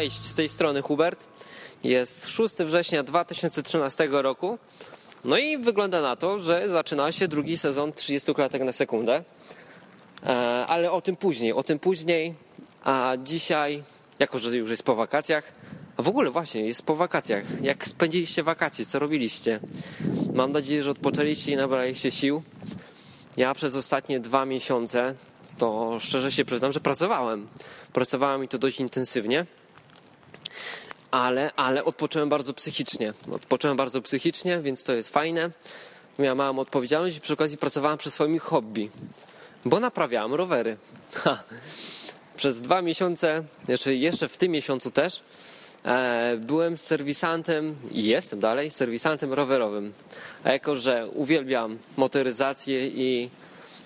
Cześć, z tej strony Hubert. Jest 6 września 2013 roku. No i wygląda na to, że zaczyna się drugi sezon 30 klatek na sekundę. E, ale o tym później, o tym później. A dzisiaj, jako że już jest po wakacjach, a w ogóle właśnie jest po wakacjach. Jak spędziliście wakacje, co robiliście? Mam nadzieję, że odpoczęliście i nabraliście sił. Ja przez ostatnie dwa miesiące to szczerze się przyznam, że pracowałem. Pracowałem i to dość intensywnie, ale, ale odpocząłem bardzo psychicznie. Odpocząłem bardzo psychicznie, więc to jest fajne. Miałem małą odpowiedzialność i przy okazji pracowałem przy swoim hobby, bo naprawiałem rowery. Ha. Przez dwa miesiące, znaczy jeszcze w tym miesiącu też, e, byłem serwisantem i jestem dalej serwisantem rowerowym. A jako, że uwielbiam motoryzację i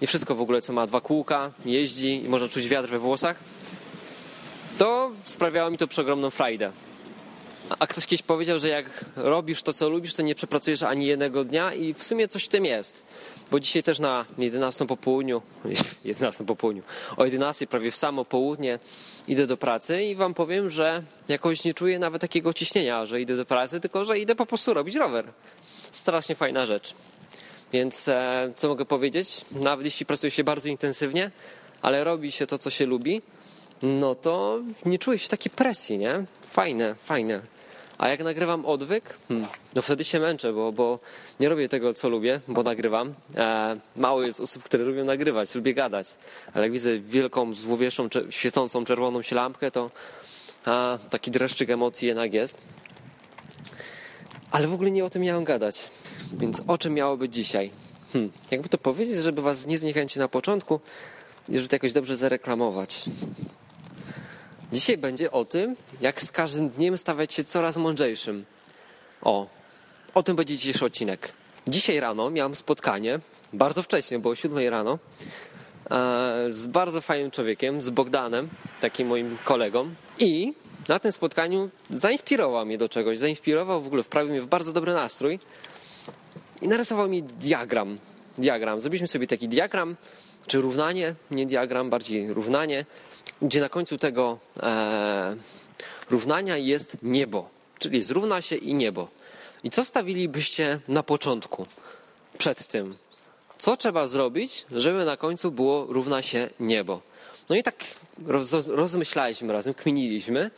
i wszystko w ogóle, co ma dwa kółka, jeździ i można czuć wiatr we włosach, to sprawiało mi to przeogromną frajdę. A ktoś kiedyś powiedział, że jak robisz to, co lubisz, to nie przepracujesz ani jednego dnia i w sumie coś w tym jest. Bo dzisiaj też na 11 po południu, 11 po południu, o 11 prawie w samo południe idę do pracy i wam powiem, że jakoś nie czuję nawet takiego ciśnienia, że idę do pracy, tylko że idę po prostu robić rower. Strasznie fajna rzecz. Więc e, co mogę powiedzieć? Nawet jeśli pracuje się bardzo intensywnie, ale robi się to, co się lubi, no to nie czuję się takiej presji, nie? Fajne, fajne. A jak nagrywam odwyk, hmm, no wtedy się męczę, bo, bo nie robię tego, co lubię, bo nagrywam. E, mało jest osób, które lubią nagrywać, lubię gadać. Ale jak widzę wielką, złowieszczą, świecącą czerwoną się lampkę, to a, taki dreszczyk emocji jednak jest. Ale w ogóle nie o tym miałem gadać. Więc o czym miało być dzisiaj? Hmm, jakby to powiedzieć, żeby was nie zniechęcić na początku żeby to jakoś dobrze zareklamować. Dzisiaj będzie o tym, jak z każdym dniem stawać się coraz mądrzejszym. O, o tym będzie dzisiejszy odcinek. Dzisiaj rano miałem spotkanie, bardzo wcześnie, bo o 7 rano, e, z bardzo fajnym człowiekiem, z Bogdanem, takim moim kolegą. I na tym spotkaniu zainspirował mnie do czegoś. Zainspirował w ogóle, wprawił mnie w bardzo dobry nastrój i narysował mi diagram. Diagram. Zrobiliśmy sobie taki diagram, czy równanie, nie diagram, bardziej równanie, gdzie na końcu tego e, równania jest niebo, czyli zrówna się i niebo. I co wstawilibyście na początku, przed tym? Co trzeba zrobić, żeby na końcu było równa się niebo? No i tak roz, rozmyślaliśmy razem, kminiliśmy,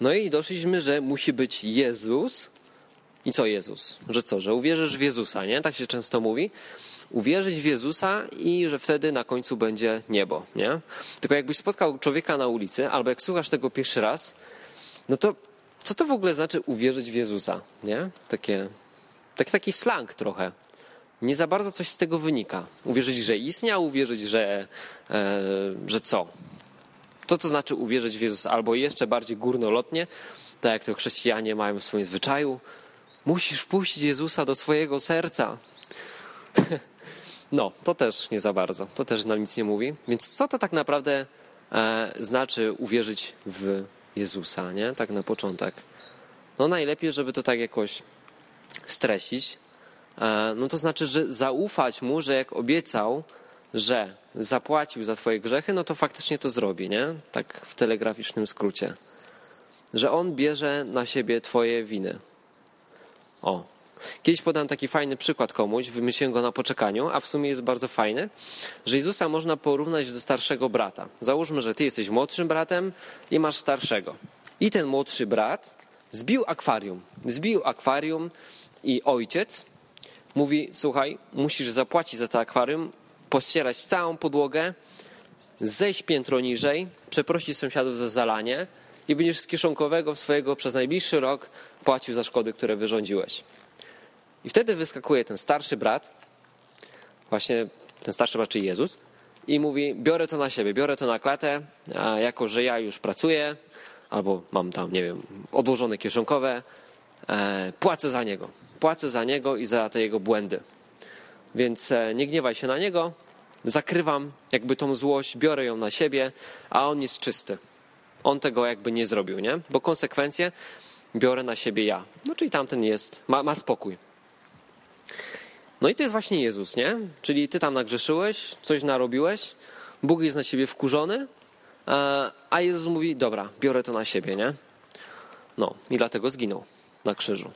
no i doszliśmy, że musi być Jezus i co Jezus? Że co? Że uwierzysz w Jezusa, nie? Tak się często mówi. Uwierzyć w Jezusa i że wtedy na końcu będzie niebo, nie? Tylko jakbyś spotkał człowieka na ulicy, albo jak słuchasz tego pierwszy raz, no to co to w ogóle znaczy uwierzyć w Jezusa, nie? Takie, taki, slang trochę. Nie za bardzo coś z tego wynika. Uwierzyć, że istniał, uwierzyć, że, e, że co? To to znaczy uwierzyć w Jezusa, albo jeszcze bardziej górnolotnie, tak jak to chrześcijanie mają w swoim zwyczaju, Musisz wpuścić Jezusa do swojego serca. No, to też nie za bardzo. To też nam nic nie mówi. Więc co to tak naprawdę e, znaczy uwierzyć w Jezusa, nie? Tak na początek. No najlepiej, żeby to tak jakoś streścić. E, no to znaczy, że zaufać Mu, że jak obiecał, że zapłacił za twoje grzechy, no to faktycznie to zrobi, nie? Tak w telegraficznym skrócie. Że On bierze na siebie twoje winy. O. Kiedyś podałem taki fajny przykład komuś, wymyśliłem go na poczekaniu, a w sumie jest bardzo fajny, że Jezusa można porównać do starszego brata. Załóżmy, że ty jesteś młodszym bratem i masz starszego. I ten młodszy brat zbił akwarium. Zbił akwarium i ojciec mówi: Słuchaj, musisz zapłacić za to akwarium, pościerać całą podłogę, zejść piętro niżej, przeprosić sąsiadów za zalanie i będziesz z kieszonkowego swojego przez najbliższy rok płacił za szkody, które wyrządziłeś. I wtedy wyskakuje ten starszy brat, właśnie ten starszy brat, czyli Jezus, i mówi: Biorę to na siebie, biorę to na klatę, a jako że ja już pracuję, albo mam tam, nie wiem, odłożone kieszonkowe, e, płacę za niego. Płacę za niego i za te jego błędy. Więc e, nie gniewaj się na niego, zakrywam jakby tą złość, biorę ją na siebie, a on jest czysty. On tego jakby nie zrobił, nie? Bo konsekwencje biorę na siebie ja. No czyli tamten jest, ma, ma spokój. No i to jest właśnie Jezus, nie? Czyli ty tam nagrzeszyłeś, coś narobiłeś, Bóg jest na siebie wkurzony, a Jezus mówi, dobra, biorę to na siebie, nie? No i dlatego zginął na krzyżu.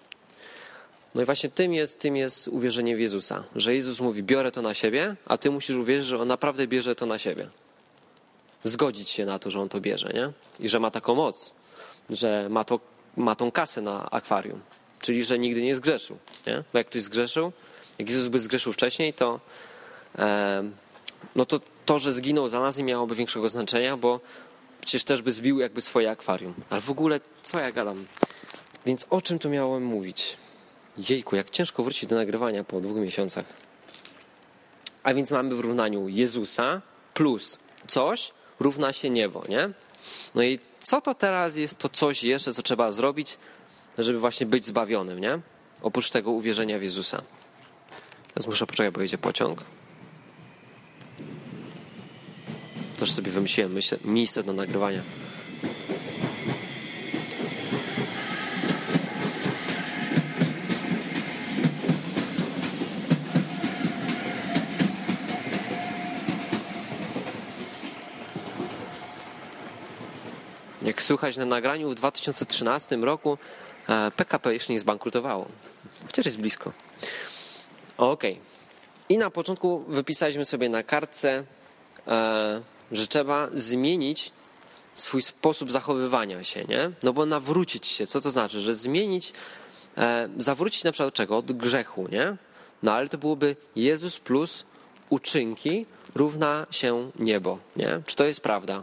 No i właśnie tym jest, tym jest uwierzenie w Jezusa, że Jezus mówi: Biorę to na siebie, a ty musisz uwierzyć, że on naprawdę bierze to na siebie. Zgodzić się na to, że on to bierze, nie? I że ma taką moc, że ma, to, ma tą kasę na akwarium, czyli że nigdy nie zgrzeszył, nie? Bo jak ktoś zgrzeszył, jak Jezus by zgrzeszył wcześniej, to, no to to, że zginął za nas nie miałoby większego znaczenia, bo przecież też by zbił jakby swoje akwarium. Ale w ogóle, co ja gadam? Więc o czym tu miałem mówić? Jejku, jak ciężko wrócić do nagrywania po dwóch miesiącach. A więc mamy w równaniu Jezusa plus coś równa się niebo, nie? No i co to teraz jest to coś jeszcze, co trzeba zrobić, żeby właśnie być zbawionym, nie? Oprócz tego uwierzenia w Jezusa. Teraz muszę poczekać, bo jedzie pociąg. Też sobie wymyśliłem myślę, miejsce do nagrywania. Jak słychać na nagraniu, w 2013 roku PKP jeszcze nie zbankrutowało. Chociaż jest blisko. Ok. I na początku wypisaliśmy sobie na kartce, e, że trzeba zmienić swój sposób zachowywania się, nie? No bo nawrócić się, co to znaczy? Że zmienić, e, zawrócić na przykład czego? Od grzechu, nie? No ale to byłoby Jezus plus uczynki równa się niebo, nie? Czy to jest prawda?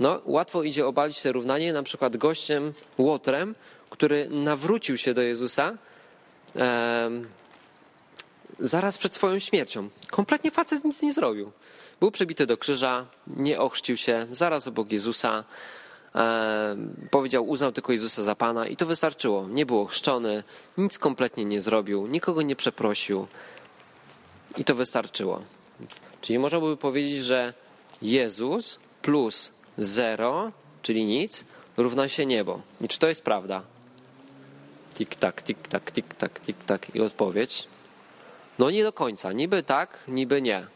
No, łatwo idzie obalić te równanie na przykład gościem Łotrem, który nawrócił się do Jezusa zaraz przed swoją śmiercią. Kompletnie facet nic nie zrobił. Był przybity do krzyża, nie ochrzcił się, zaraz obok Jezusa. E, powiedział, uznał tylko Jezusa za Pana i to wystarczyło. Nie był ochrzczony, nic kompletnie nie zrobił, nikogo nie przeprosił i to wystarczyło. Czyli można by powiedzieć, że Jezus plus zero, czyli nic, równa się niebo. I czy to jest prawda? Tik-tak, tik-tak, tik-tak, tik-tak. I odpowiedź? No nie do końca. Niby tak, niby nie.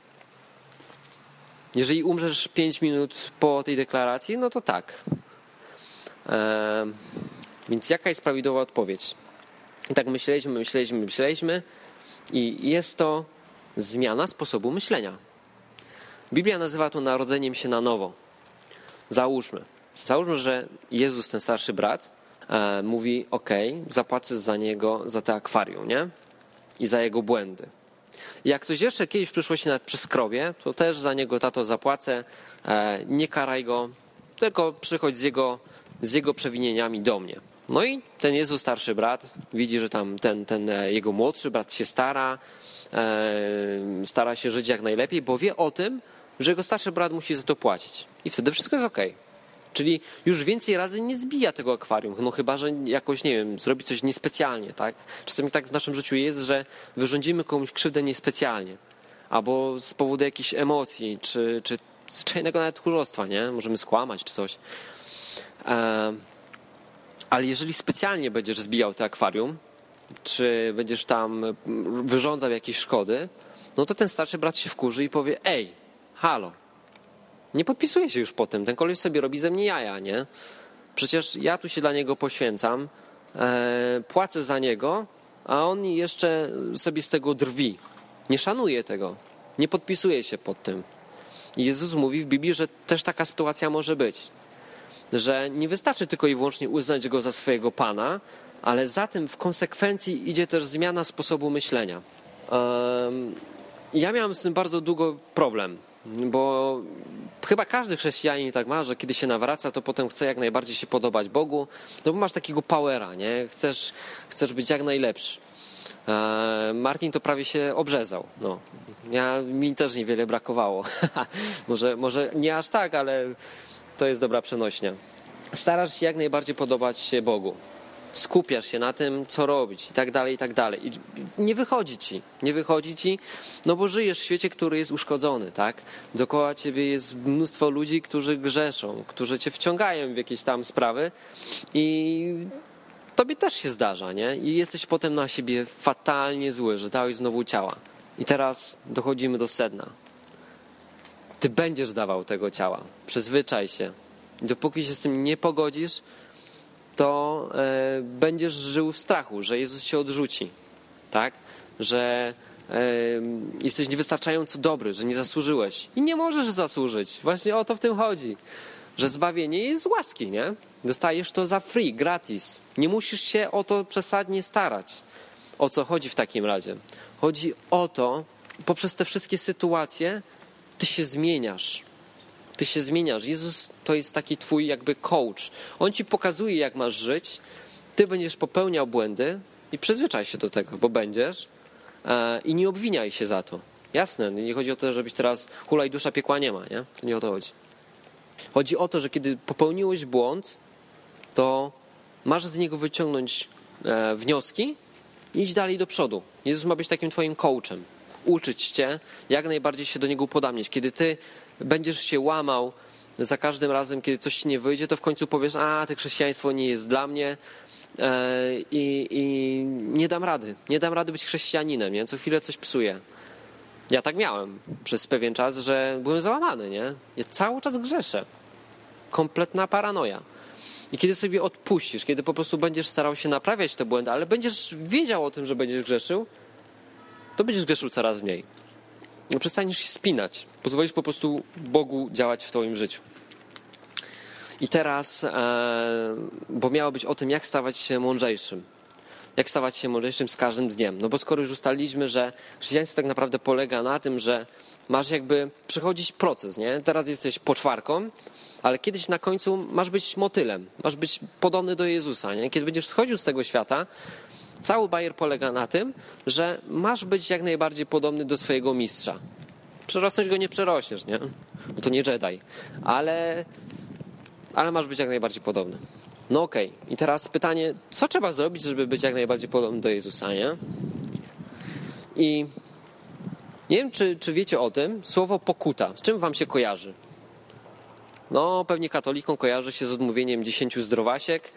Jeżeli umrzesz 5 minut po tej deklaracji, no to tak. Eee, więc jaka jest prawidłowa odpowiedź? I tak myśleliśmy, myśleliśmy, myśleliśmy i jest to zmiana sposobu myślenia. Biblia nazywa to narodzeniem się na nowo. Załóżmy. Załóżmy, że Jezus, ten starszy brat, e, mówi: OK, zapłacę za niego, za te akwarium, nie? I za jego błędy. Jak coś jeszcze kiedyś w przyszłości nawet przeskrobie, to też za niego tato zapłacę. E, nie karaj go, tylko przychodź z jego, z jego przewinieniami do mnie. No i ten Jezus starszy brat widzi, że tam ten, ten e, jego młodszy brat się stara, e, stara się żyć jak najlepiej, bo wie o tym, że jego starszy brat musi za to płacić. I wtedy wszystko jest ok. Czyli już więcej razy nie zbija tego akwarium, no chyba, że jakoś, nie wiem, zrobi coś niespecjalnie, tak? Czasami tak w naszym życiu jest, że wyrządzimy komuś krzywdę niespecjalnie, albo z powodu jakichś emocji, czy, czy zwyczajnego nawet tchórzostwa, nie? Możemy skłamać czy coś. Ale jeżeli specjalnie będziesz zbijał te akwarium, czy będziesz tam wyrządzał jakieś szkody, no to ten starszy brat się wkurzy i powie, ej, halo, nie podpisuje się już po tym. Ten koleś sobie robi ze mnie jaja, nie? Przecież ja tu się dla niego poświęcam, e, płacę za niego, a on jeszcze sobie z tego drwi. Nie szanuje tego. Nie podpisuje się pod tym. Jezus mówi w Biblii, że też taka sytuacja może być. Że nie wystarczy tylko i wyłącznie uznać go za swojego pana, ale za tym w konsekwencji idzie też zmiana sposobu myślenia. Ja miałem z tym bardzo długo problem, bo chyba każdy chrześcijanin tak ma, że kiedy się nawraca, to potem chce jak najbardziej się podobać Bogu, no bo masz takiego powera, nie? Chcesz, chcesz być jak najlepszy. E, Martin to prawie się obrzezał. No. Ja, mi też niewiele brakowało. może, może nie aż tak, ale to jest dobra przenośnia. Starasz się jak najbardziej podobać się Bogu skupiasz się na tym, co robić i tak dalej, i tak dalej. I nie wychodzi ci, nie wychodzi ci, no bo żyjesz w świecie, który jest uszkodzony, tak? Dookoła ciebie jest mnóstwo ludzi, którzy grzeszą, którzy cię wciągają w jakieś tam sprawy i tobie też się zdarza, nie? I jesteś potem na siebie fatalnie zły, że dałeś znowu ciała. I teraz dochodzimy do sedna. Ty będziesz dawał tego ciała. Przyzwyczaj się. I dopóki się z tym nie pogodzisz, to e, będziesz żył w strachu, że Jezus cię odrzuci, tak? Że e, jesteś niewystarczająco dobry, że nie zasłużyłeś. I nie możesz zasłużyć. Właśnie o to w tym chodzi. Że zbawienie jest łaski, nie? Dostajesz to za free, gratis. Nie musisz się o to przesadnie starać. O co chodzi w takim razie? Chodzi o to, poprzez te wszystkie sytuacje, ty się zmieniasz. Ty się zmieniasz. Jezus to jest taki twój jakby coach. On ci pokazuje, jak masz żyć. Ty będziesz popełniał błędy i przyzwyczaj się do tego, bo będziesz e, i nie obwiniaj się za to. Jasne, nie chodzi o to, żebyś teraz hulaj dusza piekła nie ma, nie? To nie o to chodzi. Chodzi o to, że kiedy popełniłeś błąd, to masz z niego wyciągnąć e, wnioski i iść dalej do przodu. Jezus ma być takim twoim coachem. Uczyć cię, jak najbardziej się do niego upodabniać. Kiedy ty będziesz się łamał za każdym razem, kiedy coś ci nie wyjdzie, to w końcu powiesz, a, to chrześcijaństwo nie jest dla mnie e, i, i nie dam rady. Nie dam rady być chrześcijaninem, nie? Co chwilę coś psuję. Ja tak miałem przez pewien czas, że byłem załamany, nie? Ja cały czas grzeszę. Kompletna paranoja. I kiedy sobie odpuścisz, kiedy po prostu będziesz starał się naprawiać te błędy, ale będziesz wiedział o tym, że będziesz grzeszył, to będziesz grzeszył coraz mniej. No przestaniesz się spinać. Pozwolisz po prostu Bogu działać w Twoim życiu. I teraz, e, bo miało być o tym, jak stawać się mądrzejszym. Jak stawać się mądrzejszym z każdym dniem. No bo skoro już ustaliliśmy, że chrześcijaństwo tak naprawdę polega na tym, że masz jakby przechodzić proces, nie? Teraz jesteś poczwarką, ale kiedyś na końcu masz być motylem, masz być podobny do Jezusa, nie? Kiedy będziesz schodził z tego świata, cały bajer polega na tym, że masz być jak najbardziej podobny do swojego mistrza. Przerosnąć go nie przerośniesz, nie? Bo to nie Jedi. Ale, ale masz być jak najbardziej podobny. No okej. Okay. I teraz pytanie, co trzeba zrobić, żeby być jak najbardziej podobny do Jezusa, nie? I nie wiem, czy, czy wiecie o tym, słowo pokuta, z czym wam się kojarzy? No, pewnie katolikom kojarzy się z odmówieniem dziesięciu zdrowasiek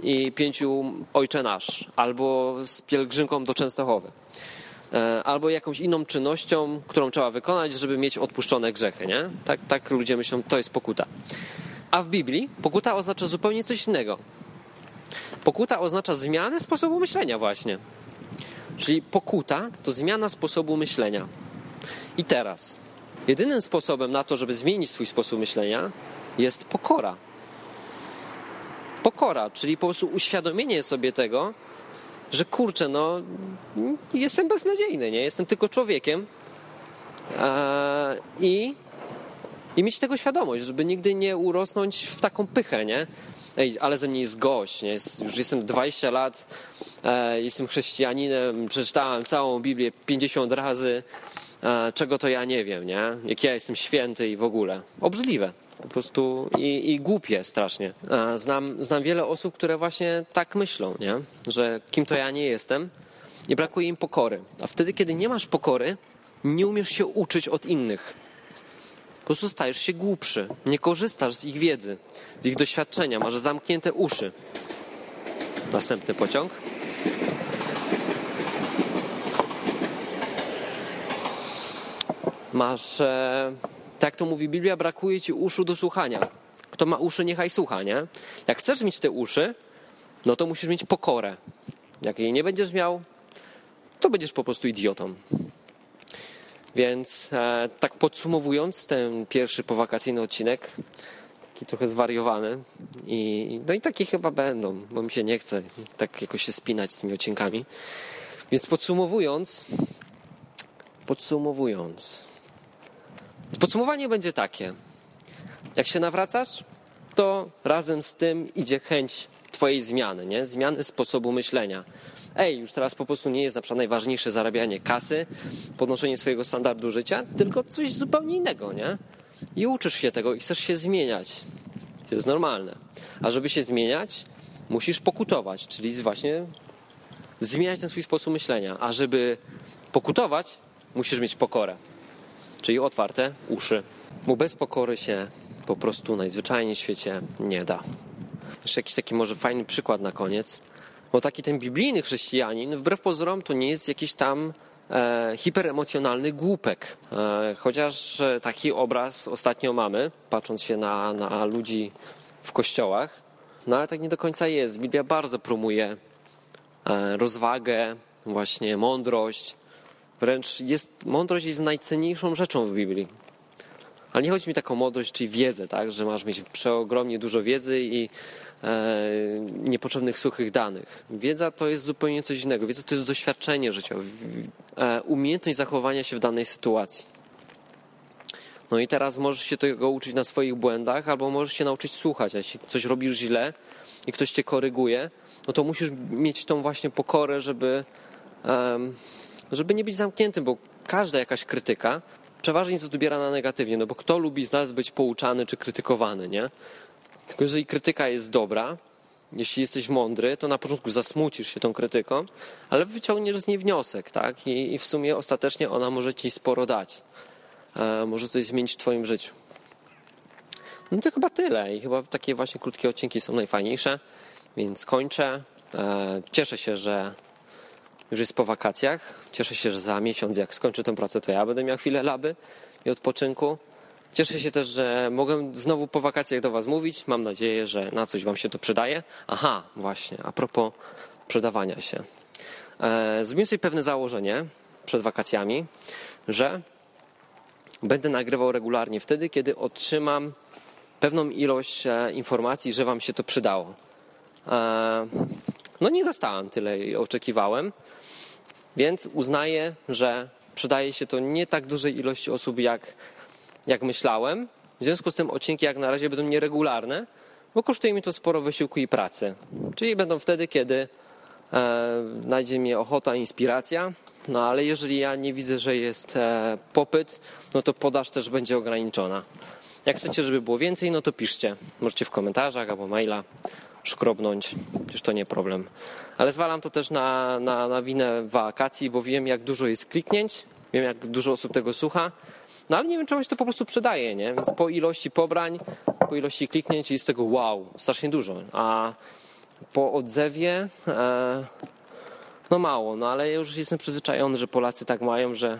i pięciu ojcze nasz, albo z pielgrzymką do Częstochowy, e, albo jakąś inną czynnością, którą trzeba wykonać, żeby mieć odpuszczone grzechy, nie? Tak, tak ludzie myślą, to jest pokuta. A w Biblii pokuta oznacza zupełnie coś innego. Pokuta oznacza zmianę sposobu myślenia właśnie. Czyli pokuta to zmiana sposobu myślenia. I teraz, jedynym sposobem na to, żeby zmienić swój sposób myślenia, jest pokora. Pokora, czyli po prostu uświadomienie sobie tego, że kurczę, no jestem beznadziejny, nie? Jestem tylko człowiekiem eee, i, i mieć tego świadomość, żeby nigdy nie urosnąć w taką pychę, nie? Ej, ale ze mnie jest gość, nie? Już jestem 20 lat, e, jestem chrześcijaninem, przeczytałem całą Biblię 50 razy, e, czego to ja nie wiem, nie? Jak ja jestem święty i w ogóle. Obrzydliwe po prostu i, i głupie strasznie. Znam, znam wiele osób, które właśnie tak myślą, nie? że kim to ja nie jestem i brakuje im pokory. A wtedy, kiedy nie masz pokory, nie umiesz się uczyć od innych. Po prostu stajesz się głupszy. Nie korzystasz z ich wiedzy, z ich doświadczenia, masz zamknięte uszy. Następny pociąg. Masz. E tak to mówi Biblia, brakuje ci uszu do słuchania. Kto ma uszy, niechaj słucha, nie? Jak chcesz mieć te uszy, no to musisz mieć pokorę. Jak jej nie będziesz miał, to będziesz po prostu idiotą. Więc e, tak podsumowując ten pierwszy powakacyjny odcinek, taki trochę zwariowany i no i takie chyba będą, bo mi się nie chce tak jakoś się spinać z tymi odcinkami. Więc podsumowując, podsumowując, Podsumowanie będzie takie. Jak się nawracasz, to razem z tym idzie chęć Twojej zmiany, nie? zmiany sposobu myślenia. Ej, już teraz po prostu nie jest na przykład najważniejsze zarabianie kasy, podnoszenie swojego standardu życia, tylko coś zupełnie innego, nie? I uczysz się tego i chcesz się zmieniać. To jest normalne. A żeby się zmieniać, musisz pokutować, czyli właśnie zmieniać ten swój sposób myślenia. A żeby pokutować, musisz mieć pokorę czyli otwarte uszy. Bo bez pokory się po prostu najzwyczajniej w świecie nie da. Jeszcze jakiś taki może fajny przykład na koniec. Bo taki ten biblijny chrześcijanin, wbrew pozorom, to nie jest jakiś tam e, hiperemocjonalny głupek. E, chociaż e, taki obraz ostatnio mamy, patrząc się na, na ludzi w kościołach, No ale tak nie do końca jest. Biblia bardzo promuje e, rozwagę, właśnie mądrość. Wręcz jest, mądrość jest najcenniejszą rzeczą w Biblii. Ale nie chodzi mi taką mądrość, czyli wiedzę, tak? że masz mieć przeogromnie dużo wiedzy i e, niepotrzebnych suchych danych. Wiedza to jest zupełnie coś innego. Wiedza to jest doświadczenie życiowe, e, umiejętność zachowania się w danej sytuacji. No i teraz możesz się tego uczyć na swoich błędach, albo możesz się nauczyć słuchać. A jeśli coś robisz źle i ktoś cię koryguje, no to musisz mieć tą właśnie pokorę, żeby, żeby nie być zamkniętym, bo każda jakaś krytyka przeważnie jest odbierana negatywnie, no bo kto lubi z nas być pouczany czy krytykowany, nie? Tylko jeżeli krytyka jest dobra, jeśli jesteś mądry, to na początku zasmucisz się tą krytyką, ale wyciągniesz z niej wniosek, tak? I, i w sumie ostatecznie ona może ci sporo dać. E, może coś zmienić w Twoim życiu. No to chyba tyle i chyba takie właśnie krótkie odcinki są najfajniejsze, więc kończę. E, cieszę się, że już jest po wakacjach. Cieszę się, że za miesiąc, jak skończę tę pracę, to ja będę miał chwilę laby i odpoczynku. Cieszę się też, że mogę znowu po wakacjach do Was mówić. Mam nadzieję, że na coś Wam się to przydaje. Aha, właśnie, a propos przedawania się. E, zrobiłem sobie pewne założenie przed wakacjami, że będę nagrywał regularnie wtedy, kiedy otrzymam pewną ilość e, informacji, że Wam się to przydało. No nie dostałem tyle, ile oczekiwałem, więc uznaję, że przydaje się to nie tak dużej ilości osób, jak, jak myślałem. W związku z tym odcinki jak na razie będą nieregularne, bo kosztuje mi to sporo wysiłku i pracy. Czyli będą wtedy, kiedy e, najdzie mnie ochota, inspiracja, no ale jeżeli ja nie widzę, że jest e, popyt, no to podaż też będzie ograniczona. Jak chcecie, żeby było więcej, no to piszcie. Możecie w komentarzach albo maila szkrobnąć, przecież to nie problem. Ale zwalam to też na, na, na winę wakacji, bo wiem, jak dużo jest kliknięć, wiem, jak dużo osób tego słucha, no ale nie wiem, czy się to po prostu przydaje, nie? Więc po ilości pobrań, po ilości kliknięć jest tego wow, strasznie dużo. A po odzewie e, no mało, no ale już jestem przyzwyczajony, że Polacy tak mają, że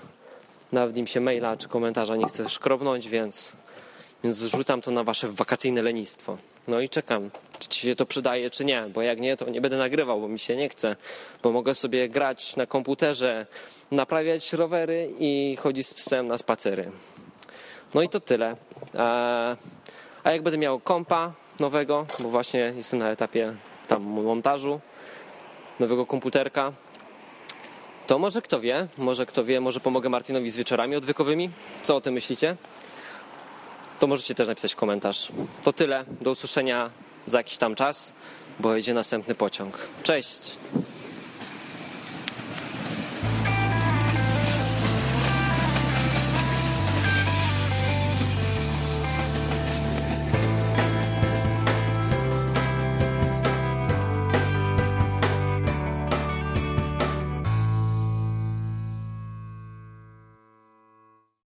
nawet im się maila czy komentarza nie chce szkrobnąć, więc, więc zrzucam to na wasze wakacyjne lenistwo. No i czekam, czy się to przydaje, czy nie, bo jak nie, to nie będę nagrywał, bo mi się nie chce, bo mogę sobie grać na komputerze, naprawiać rowery i chodzić z psem na spacery. No i to tyle. A jak będę miał kompa nowego, bo właśnie jestem na etapie tam montażu nowego komputerka, to może kto wie, może kto wie, może pomogę Martinowi z wieczorami odwykowymi? Co o tym myślicie? To możecie też napisać komentarz. To tyle, do usłyszenia za jakiś tam czas, bo jedzie następny pociąg. Cześć!